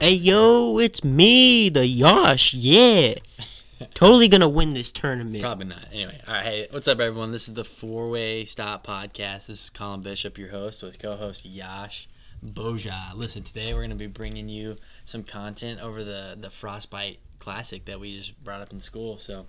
Hey yo, it's me, the Yosh. Yeah, totally gonna win this tournament. Probably not. Anyway, all right. Hey, what's up, everyone? This is the Four Way Stop Podcast. This is Collin Bishop, your host, with co-host Yash Boja. Listen, today we're going to be bringing you some content over the the Frostbite Classic that we just brought up in school. So,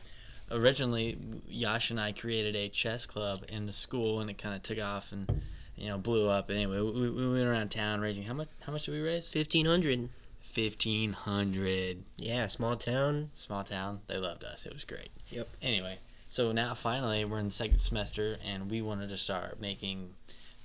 originally, Yash and I created a chess club in the school, and it kind of took off and you know blew up. Anyway, we, we went around town raising how much? How much did we raise? Fifteen hundred. Fifteen hundred. Yeah, small town. Small town. They loved us. It was great. Yep. Anyway, so now finally we're in the second semester and we wanted to start making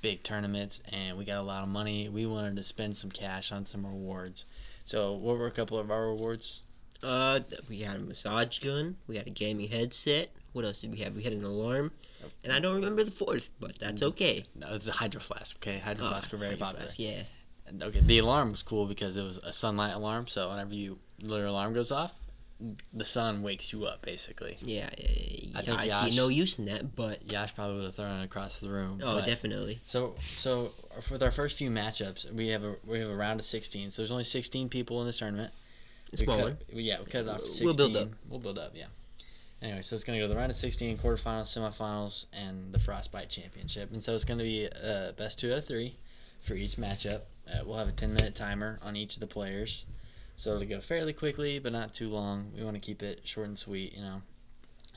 big tournaments and we got a lot of money. We wanted to spend some cash on some rewards. So what were a couple of our rewards? Uh, we had a massage gun. We had a gaming headset. What else did we have? We had an alarm, and I don't remember the fourth, but that's okay. No, it's a hydro flask. Okay, hydro Oh, flask were very Hydro popular. Flask, Yeah. Okay, the alarm was cool because it was a sunlight alarm. So whenever you your alarm goes off, the sun wakes you up basically. Yeah, yeah, yeah, I think I Yash- see no use in that, but Yash probably would have thrown it across the room. oh, but- definitely. So so for our first few matchups, we have a we have a round of sixteen. So there's only sixteen people in this tournament. A small we one. cut, Yeah, we cut it off to 16. We'll build up. We'll build up, yeah. Anyway, so it's going to go to the round of 16, quarterfinals, semifinals, and the Frostbite Championship. And so it's going to be uh, best two out of three for each matchup. Uh, we'll have a 10 minute timer on each of the players. So it'll go fairly quickly, but not too long. We want to keep it short and sweet, you know.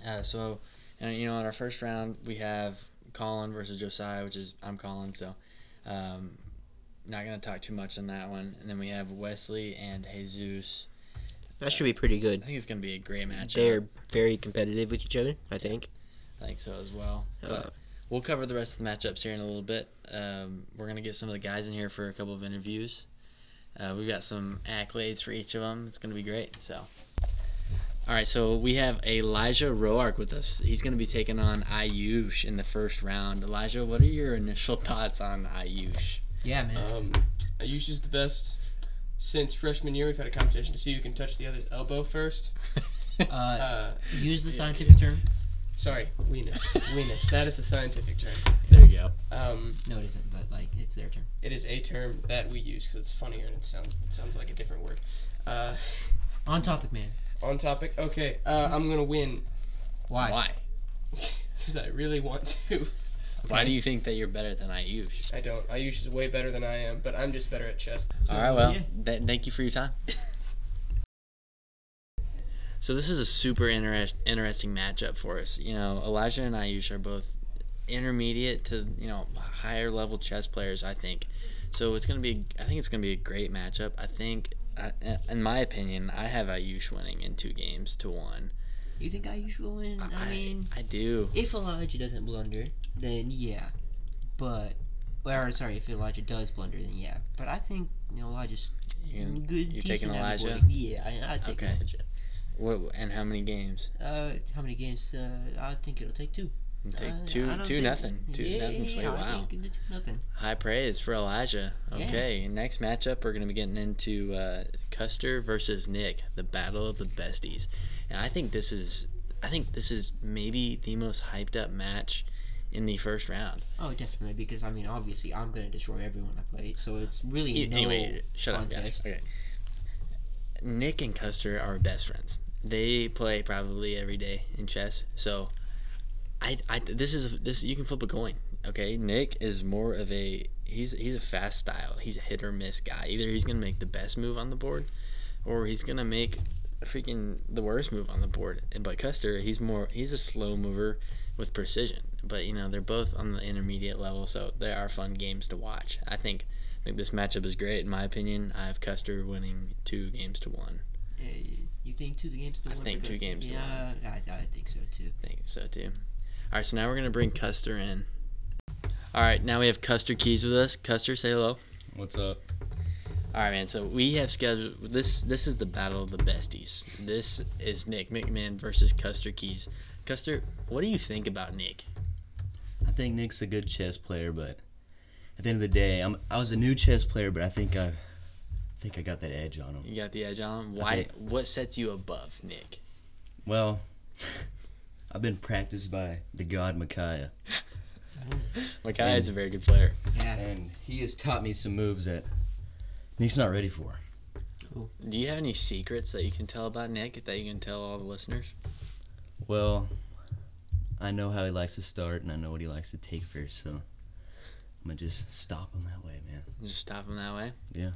Uh, so, and you know, in our first round, we have Collin versus Josiah, which is I'm Collin, so um, not going to talk too much on that one. And then we have Wesley and Jesus. That should be pretty good. I think it's going to be a great matchup. They're very competitive with each other. I think. I think so as well. Uh, we'll cover the rest of the matchups here in a little bit. Um, we're going to get some of the guys in here for a couple of interviews. Uh, we've got some accolades for each of them. It's going to be great. So, all right. So we have Elijah Roark with us. He's going to be taking on Ayush in the first round. Elijah, what are your initial thoughts on Ayush? Yeah, man. Um, Ayush is the best. Since freshman year, we've had a competition to see who can touch the other's elbow first. Uh, Uh, use the scientific term. Sorry, weenus. weenus. That is a scientific term. there you go. Um, No, it isn't, but like it's their term. it is a term that we use because it's funnier and it sounds it sounds like a different word. Uh, On topic, man. on topic. Okay, uh, I'm gonna win Why? Why? because I really want to. Why do you think that you're better than Ayush? I don't. Ayush is way better than I am, but I'm just better at chess. All right, well, yeah. th- thank you for your time. so this is a super interest- interesting matchup for us. You know, Elijah and Ayush are both intermediate to you know higher level chess players. I think. So it's gonna be. I think it's gonna be a great matchup. I think, uh, in my opinion, I have Ayush winning in two games to one. You think Ayush will win? I, mean, I do. if Elijah doesn't blunder, then yeah. But, or sorry, if Elijah does blunder, then yeah. But I think you know Elijah's You're, good. you're taking Elijah. Yeah, I, I take Okay. Elijah. What, and how many games? Uh, how many games? Uh, I think it'll take two. Take Uh, two, two think- nothing, two yeah, nothing. Sweet. I Wow. two nothing. High praise for Elijah. Yeah. Okay, next matchup we're going to be getting into uh, Custer versus Nick, the battle of the besties, and I think this is, I think this is maybe the most hyped up match in the first round. Oh, definitely, because I mean, obviously, I'm gonna destroy everyone I play, so it's really E- no anyway, shut up. context. Guys. Okay. Nick and Custer are best friends. They play probably every day in chess, so I, I this is this you can flip a coin. Okay, Nick is more of a he's he's a fast style. He's a hit or miss guy. Either he's gonna make the best move on the board, or he's gonna make freaking the worst move on the board. And by Custer, he's more he's a slow mover with precision. But you know they're both on the intermediate level, so they are fun games to watch. I think I think this matchup is great in my opinion. I have Custer winning two games to one. Uh, you think two games to I one? think two Because- games to yeah, I, I think so too. I think so too. All right, so now we're gonna bring Custer in. All right, now we have Custer Keys with us. Custer, say hello. What's up? All right, man. So we have scheduled this. This is the battle of the besties. This is Nick McMahon versus Custer Keys. Custer, what do you think about Nick? I think Nick's a good chess player, but at the end of the day, I'm I was a new chess player, but I think I, I think I got that edge on him. You got the edge on him. Why? think- What sets you above Nick? Well, I've been practiced by the god Micaiah, Makai is a very good player. Yeah. and he has taught me some moves that Nick's not ready for. Cool. Do you have any secrets that you can tell about Nick that you can tell all the listeners? Well, I know how he likes to start, and I know what he likes to take first, so I'm gonna just stop him that way, man. Just stop him that way. Yeah.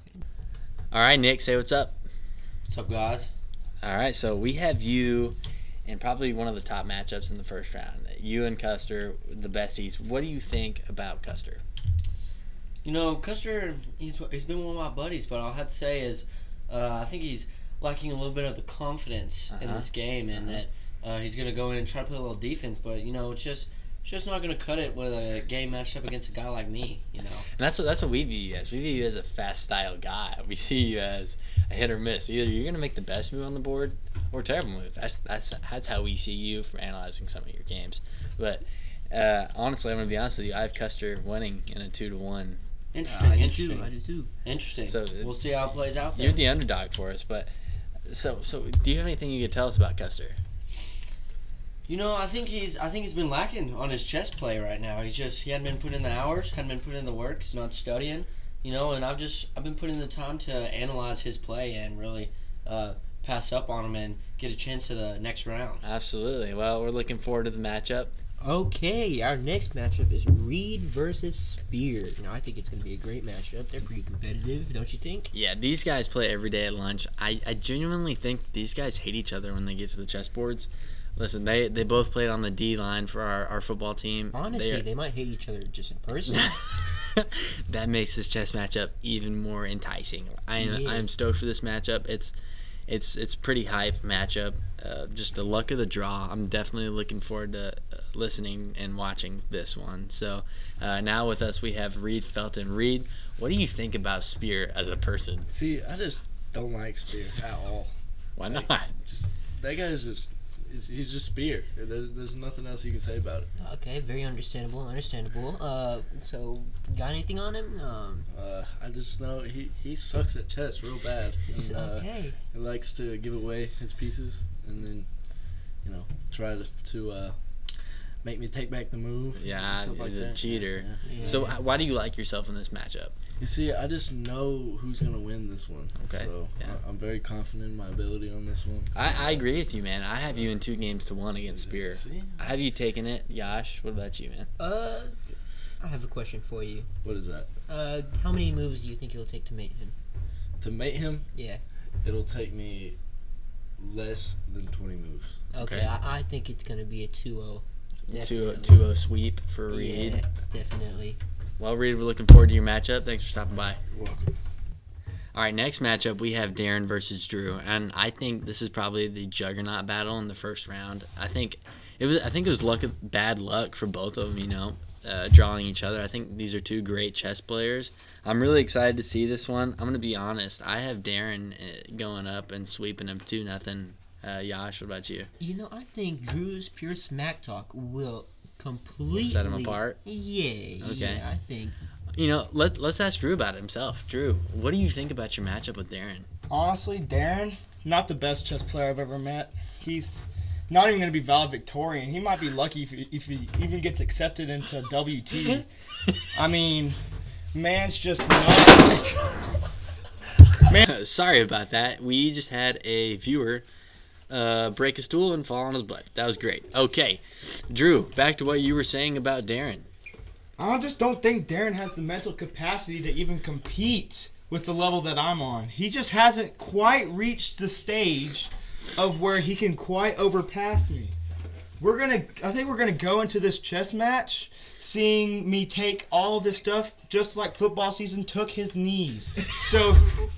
All right, Nick, say what's up. What's up, guys? All right, so we have you in probably one of the top matchups in the first round. You and Custer, the besties. What do you think about Custer? You know, Custer, he's he's been one of my buddies, but all I have to say is, uh, I think he's lacking a little bit of the confidence in Uh-huh. this game, and that uh, he's gonna go in and try to play a little defense. But you know, it's just it's just not gonna cut it with a game matched up against a guy like me. You know. And that's what that's what we view you as. We view you as a fast style guy. We see you as a hit or miss. Either you're gonna make the best move on the board or a terrible move. That's that's that's how we see you from analyzing some of your games. But uh, honestly, I'm gonna be honest with you. I have Custer winning in a two to one. Interesting. I do too. I do too. Interesting. So, we'll see how it plays out. There. You're the underdog for us, but so so. Do you have anything you could tell us about Custer? You know, I think he's I think he's been lacking on his chess play right now. He's just he hadn't been putting in the hours, hadn't been putting in the work. He's not studying, you know. And I've just I've been putting the time to analyze his play and really uh, pass up on him and get a chance to the next round. Absolutely. Well, we're looking forward to the matchup. Okay, our next matchup is Reed versus Spear. Now, I think it's going to be a great matchup. They're pretty competitive, don't you think? Yeah, these guys play every day at lunch. I, I genuinely think these guys hate each other when they get to the chessboards. Listen, they, they both played on the D line for our, our football team. Honestly, They they, might hate each other just in person. that makes this chess matchup even more enticing. I am Yeah. I'm stoked for this matchup. It's it's it's pretty hype matchup. Uh, just the luck of the draw. I'm definitely looking forward to uh, listening and watching this one. So uh, now with us we have Reed Felton. Reed, what do you think about Spear as a person? See, I just don't like Spear at all. Why not? Just that guy's just he's, he's just Spear. There's, there's nothing else you can say about it. okay, very understandable. Understandable. Uh, so got anything on him? Um, Uh, I just know he, he sucks at chess real bad. it's And, uh, okay. He likes to give away his pieces and then, you know, try to, to uh, make me take back the move. Yeah, stuff like he's a that. cheater. Yeah. So uh, why do you like yourself in this matchup? You see, I just know who's gonna win this one. Okay, So yeah. I, I'm very confident in my ability on this one. I, I agree with you, man. I have you in two games to one against Spear. See? I have you taking it, Yash. What about you, man? Uh, I have a question for you. What is that? Uh, how many moves do you think it'll take to mate him? To mate him, Yeah. it'll take me less than 20 moves. Okay, Okay. I, I think it's gonna be a 2-0. Two Definitely. two zero sweep for Reed. Yeah, definitely. Well, Reed, we're looking forward to your matchup. Thanks for stopping by. You're welcome. All right, next matchup we have Darren versus Drew, and I think this is probably the juggernaut battle in the first round. I think it was. I think it was luck, bad luck for both of them. You know, uh, drawing each other. I think these are two great chess players. I'm really excited to see this one. I'm gonna be honest. I have Darren uh, going up and sweeping him two nothing. Uh, Yash, what about you? You know, I think Drew's pure smack talk will completely Set him apart? Yeah, Okay. yeah, I think. You know, let let's ask Drew about it himself. Drew, what do you think about your matchup with Darren? Honestly, Darren, not the best chess player I've ever met. He's not even going to be valedictorian. He might be lucky if he, if he even gets accepted into WT. I mean, man's just not. Man. Sorry about that. We just had a viewer uh, break a stool and fall on his butt. That was great. Okay, Drew, back to what you were saying about Darren. I just don't think Darren has the mental capacity to even compete with the level that I'm on. He just hasn't quite reached the stage of where he can quite overpass me. We're gonna, I think we're gonna go into this chess match seeing me take all of this stuff just like football season took his knees. So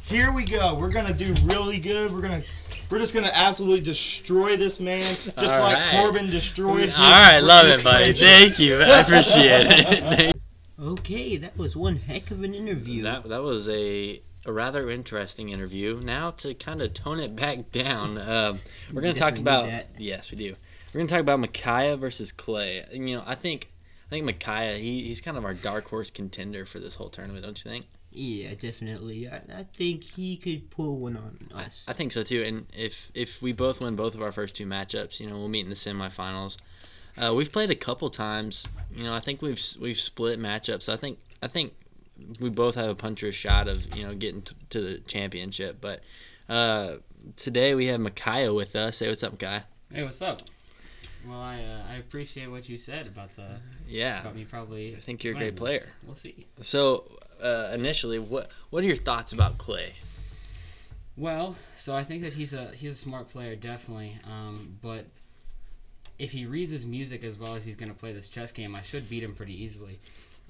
here we go. We're gonna do really good. We're gonna, we're just gonna absolutely destroy this man, just All like right. Corbin destroyed. All right, love it, buddy. nation. Thank you. I appreciate it. Okay, that was one heck of an interview. that that was a. A rather interesting interview. Now to kind of tone it back down, um, we're going to talk about that. yes, we do. We're going to talk about Micaiah versus Clay. And, you know, I think I think Micaiah he, he's kind of our dark horse contender for this whole tournament, don't you think? Yeah, definitely. I, I think he could pull one on us. I think so too. And if if we both win both of our first two matchups, you know, we'll meet in the semifinals. Uh, we've played a couple times. You know, I think we've we've split matchups. I think I think we both have a puncher's shot of you know getting t- to the championship. But uh, today we have Micaiah with us. Hey, what's up, Micaiah. Hey, what's up? Well, I uh, I appreciate what you said about the Yeah, about me probably. I think you're a great player. We'll see. So uh, initially, what what are your thoughts about Clay? Well, so I think that he's a he's a smart player, definitely. Um, but if he reads his music as well as he's gonna play this chess game, I should beat him pretty easily.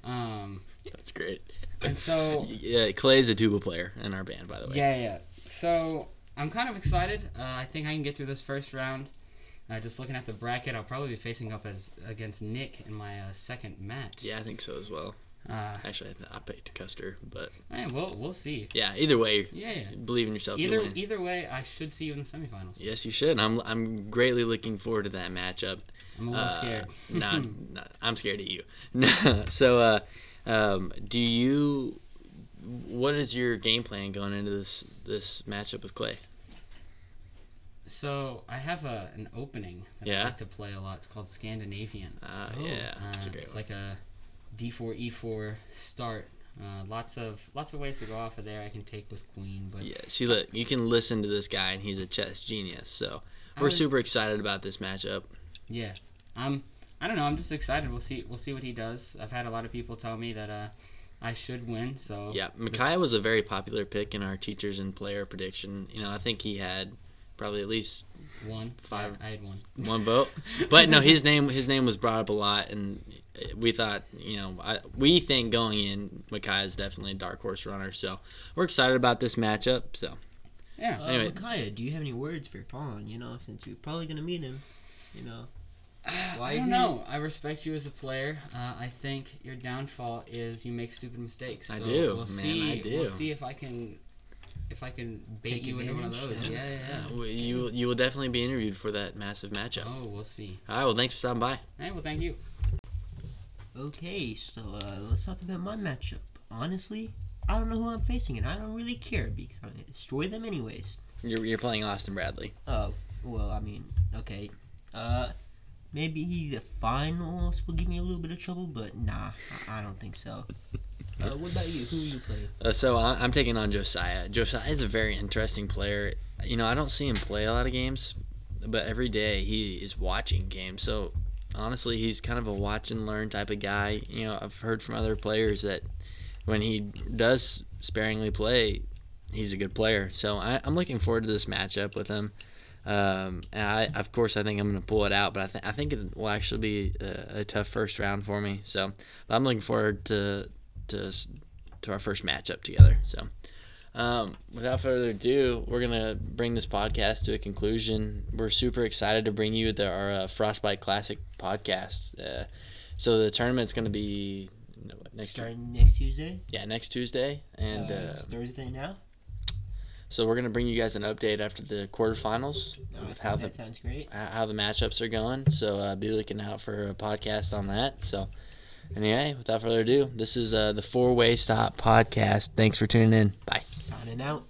Um, That's great. and so Yeah, Clay's a tuba player in our band, by the way. yeah, yeah. So I'm kind of excited. Uh, I think I can get through this first round. Uh, just looking at the bracket, I'll probably be facing up as against Nick in my uh, second match. Yeah, I think so as well. Uh, Actually, I, th- I picked Custer, but eh, we'll we'll see. yeah, either way, Yeah, yeah. believe in yourself. you Either win. either way, I should see you in the semifinals. Yes, you should. I'm I'm greatly looking forward to that matchup. I'm a little Uh, scared. nah, nah, I'm scared of you. so, uh, um, do you? What is your game plan going into this this matchup with Clay? So I have a an opening that Yeah? I like to play a lot. It's called Scandinavian. Uh, Oh. yeah, Uh, a it's like a D4 E4 start. Uh, lots of lots of ways to go off of there. I can take with queen, but yeah, see, look, you can listen to this guy, and he's a chess genius. So we're was- super excited about this matchup. yeah, I'm. I don't know. I'm just excited. We'll see. We'll see what he does. I've had a lot of people tell me that uh, I should win. So Yeah, Micaiah was a very popular pick in our teachers and player prediction. You know, I think he had probably at least one Five. I, I had one. one vote. But no, his name his name was brought up a lot, and we thought, you know, I, we think going in, Micaiah is definitely a dark horse runner. So we're excited about this matchup. So Yeah. Uh, Anyway. Micaiah, do you have any words for your pawn? You know, since you're probably gonna meet him. You know. Why I don't know. I respect you as a player. Uh, I think your downfall is you make stupid mistakes. I do, We'll man, see. I do. We'll see if I can, if I can bait Take you into one of advantage? those. Yeah, yeah. yeah. uh, we- you you will definitely be interviewed for that massive matchup. Oh, we'll see. All right, well, thanks for stopping by. Hey, well, thank you. Okay, so uh, let's talk about my matchup. Honestly, I don't know who I'm facing, and I don't really care because I'm gonna destroy them anyways. You're, you're playing Austin Bradley. Oh, well, I mean, okay. Uh, maybe the finals will give me a little bit of trouble, but nah, I, I don't think so. Uh, what about you? Who you? Uh, so I- I'm taking on Josiah. Josiah is a very interesting player. You know, I don't see him play a lot of games, but every day he is watching games. So honestly, he's kind of a watch and learn type of guy. You know, I've heard from other players that when he does sparingly play, he's a good player. So I, I'm looking forward to this matchup with him. Um, and I, of course, I think I'm going to pull it out, but I, th- I think it will actually be a, a tough first round for me. So I'm looking forward to to to our first matchup together. So, um, without further ado, we're gonna bring this podcast to a conclusion. We're super excited to bring you the, our uh, Frostbite Classic podcast. Uh, so the tournament's gonna be next Starting next Tuesday. yeah next Tuesday, and uh, uh, it's Thursday now. so we're gonna bring you guys an update after the quarterfinals Uh, with how the that sounds great. how the matchups are going. So uh, be looking out for a podcast on that. So anyway, without further ado, this is uh, the Four Way Stop podcast. Thanks for tuning in. Bye. Signing out.